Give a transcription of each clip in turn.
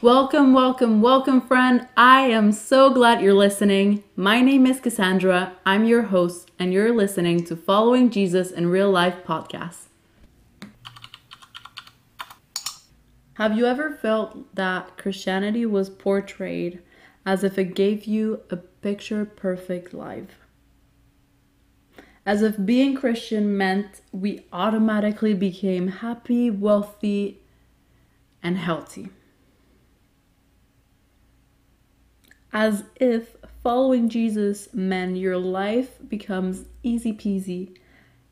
Welcome, welcome, welcome, friend. I am so glad you're listening. My name is Cassandra. I'm your host, and you're listening to Following Jesus in Real Life podcast. Have you ever felt that Christianity was portrayed as if it gave you a picture perfect life? As if being Christian meant we automatically became happy, wealthy, and healthy. As if following Jesus meant your life becomes easy peasy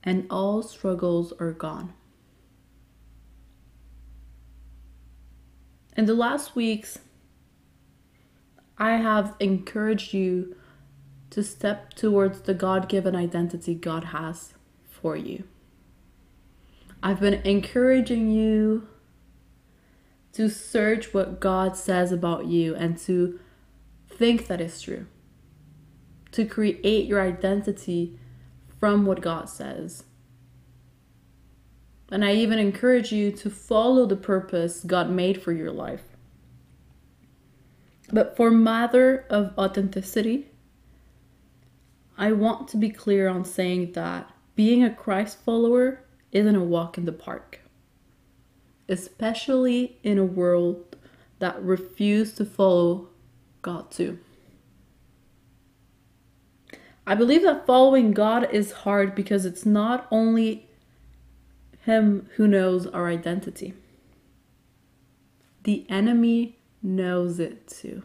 and all struggles are gone. In the last weeks, I have encouraged you to step towards the God given identity God has for you. I've been encouraging you to search what God says about you and to think that is true, to create your identity from what God says. And I even encourage you to follow the purpose God made for your life. But for matter of authenticity, I want to be clear on saying that being a Christ follower isn't a walk in the park, especially in a world that refuses to follow God too. I believe that following God is hard because it's not only Him who knows our identity, the enemy knows it too.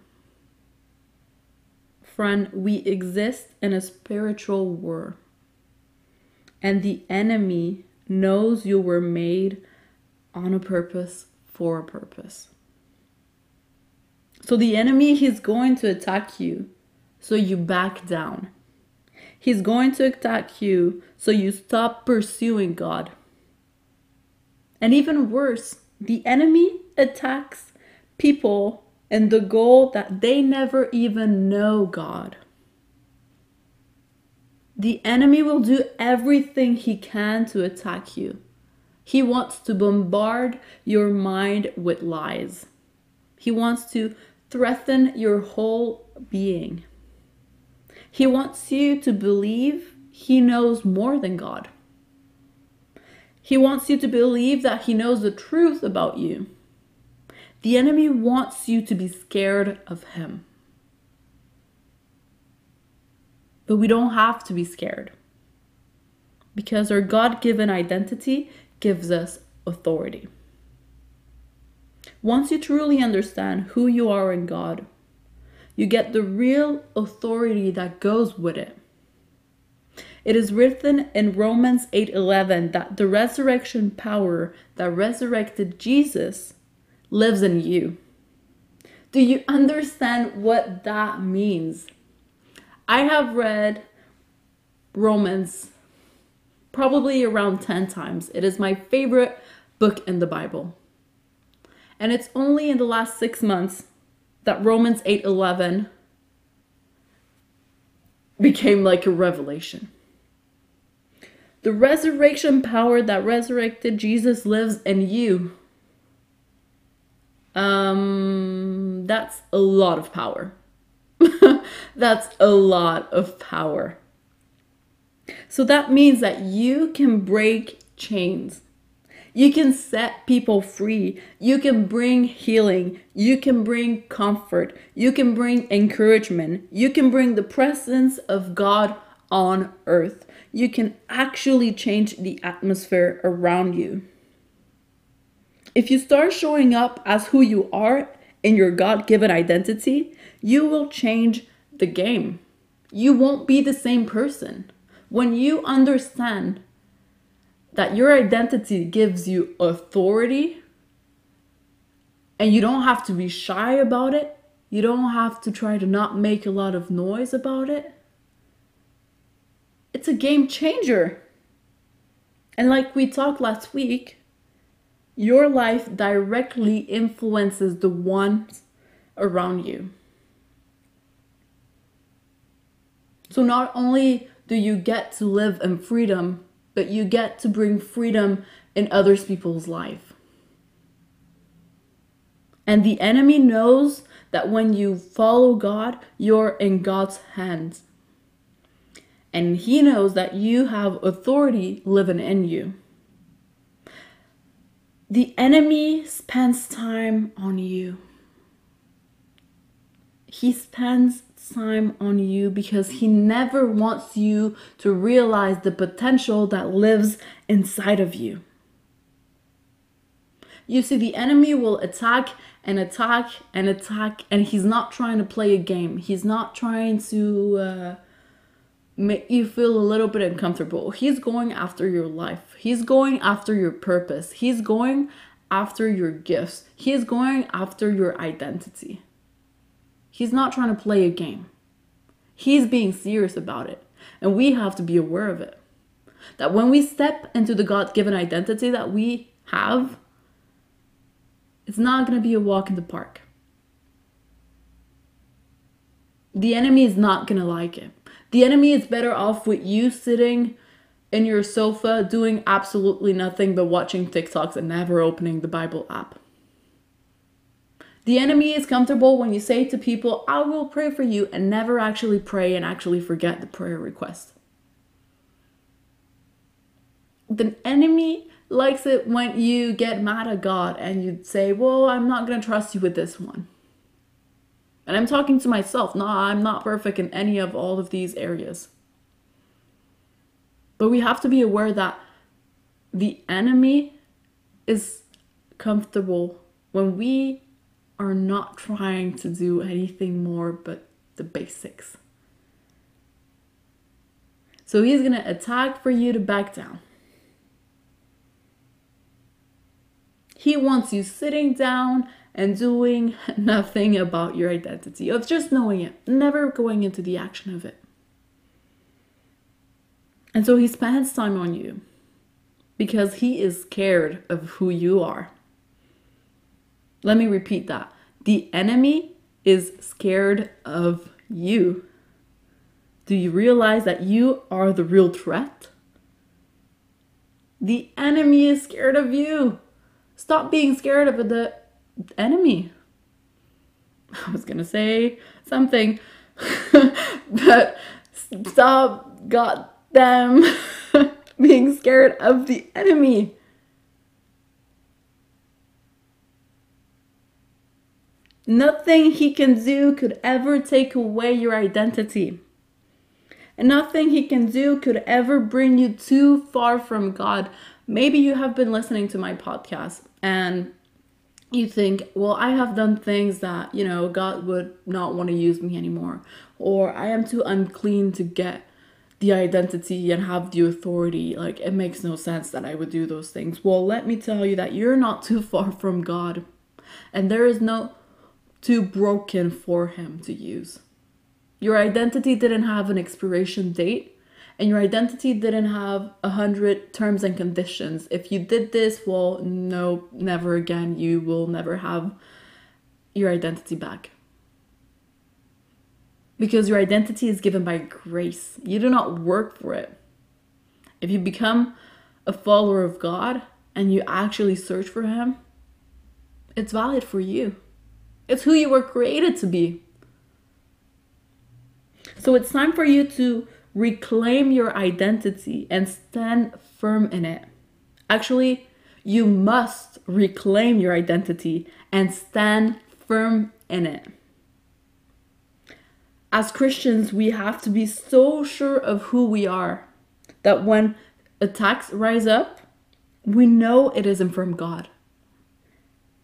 Friend, we exist in a spiritual war, and the enemy knows you were made on a purpose for a purpose. So the enemy, he's going to attack you. So you back down. He's going to attack you. So you stop pursuing God. And even worse, the enemy attacks people and the goal that they never even know God. The enemy will do everything he can to attack you. He wants to bombard your mind with lies. He wants to threaten your whole being. He wants you to believe he knows more than God. He wants you to believe that he knows the truth about you. The enemy wants you to be scared of him. But we don't have to be scared because our God given identity gives us authority. Once you truly understand who you are in God, you get the real authority that goes with it. It is written in Romans 8:11 that the resurrection power that resurrected Jesus lives in you. Do you understand what that means? I have read Romans probably around 10 times. It is my favorite book in the Bible. And it's only in the last six months that Romans 8:11 became like a revelation. The resurrection power that resurrected Jesus lives in you. Um, that's a lot of power. that's a lot of power. So that means that you can break chains. You can set people free. You can bring healing. You can bring comfort. You can bring encouragement. You can bring the presence of God on earth. You can actually change the atmosphere around you. If you start showing up as who you are in your God given identity, you will change the game. You won't be the same person. When you understand that your identity gives you authority and you don't have to be shy about it. You don't have to try to not make a lot of noise about it. It's a game changer. And like we talked last week, your life directly influences the ones around you. So not only do you get to live in freedom but you get to bring freedom in others people's life. And the enemy knows that when you follow God, you're in God's hands. And he knows that you have authority living in you. The enemy spends time on you. He spends time on you because he never wants you to realize the potential that lives inside of you. You see, the enemy will attack and attack and attack, and he's not trying to play a game. He's not trying to uh, make you feel a little bit uncomfortable. He's going after your life, he's going after your purpose, he's going after your gifts, he's going after your identity. He's not trying to play a game. He's being serious about it. And we have to be aware of it. That when we step into the God given identity that we have, it's not going to be a walk in the park. The enemy is not going to like it. The enemy is better off with you sitting in your sofa doing absolutely nothing but watching TikToks and never opening the Bible app. The enemy is comfortable when you say to people, I will pray for you, and never actually pray and actually forget the prayer request. The enemy likes it when you get mad at God and you say, Well, I'm not going to trust you with this one. And I'm talking to myself. No, I'm not perfect in any of all of these areas. But we have to be aware that the enemy is comfortable when we are not trying to do anything more but the basics. So he's going to attack for you to back down. He wants you sitting down and doing nothing about your identity, of just knowing it, never going into the action of it. And so he spends time on you because he is scared of who you are. Let me repeat that. The enemy is scared of you. Do you realize that you are the real threat? The enemy is scared of you. Stop being scared of the enemy. I was gonna say something, but stop goddamn being scared of the enemy. Nothing he can do could ever take away your identity. And nothing he can do could ever bring you too far from God. Maybe you have been listening to my podcast and you think, well, I have done things that, you know, God would not want to use me anymore, or I am too unclean to get the identity and have the authority. Like, it makes no sense that I would do those things. Well, let me tell you that you're not too far from God, and there is no too broken for Him to use. Your identity didn't have an expiration date and your identity didn't have a hundred terms and conditions. If you did this, well, no, never again. You will never have your identity back. Because your identity is given by grace. You do not work for it. If you become a follower of God and you actually search for Him, it's valid for you. It's who you were created to be. So it's time for you to reclaim your identity and stand firm in it. Actually, you must reclaim your identity and stand firm in it. As Christians, we have to be so sure of who we are that when attacks rise up, we know it isn't from God.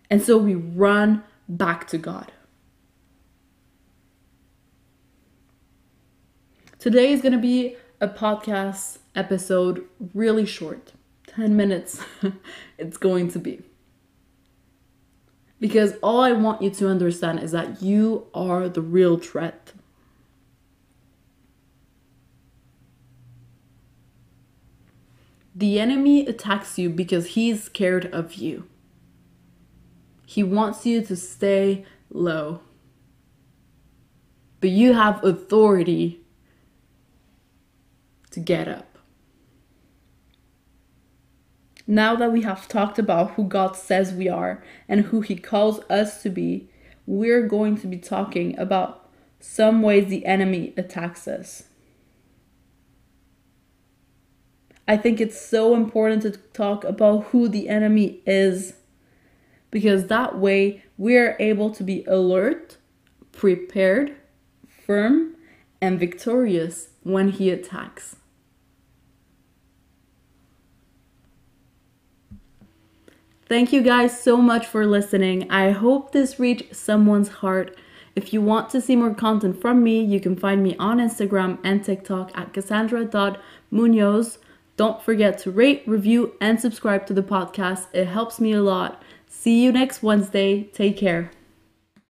And so we run back to God. Today is going to be a podcast episode, really short 10 minutes. it's going to be. Because all I want you to understand is that you are the real threat. The enemy attacks you because he's scared of you. He wants you to stay low. But you have authority to get up. Now that we have talked about who God says we are and who He calls us to be, we're going to be talking about some ways the enemy attacks us. I think it's so important to talk about who the enemy is because that way we're able to be alert, prepared, firm, and victorious when he attacks. Thank you guys so much for listening. I hope this reached someone's heart. If you want to see more content from me, you can find me on Instagram and TikTok at cassandra.munoz. Don't forget to rate, review, and subscribe to the podcast. It helps me a lot. See you next Wednesday. Take care.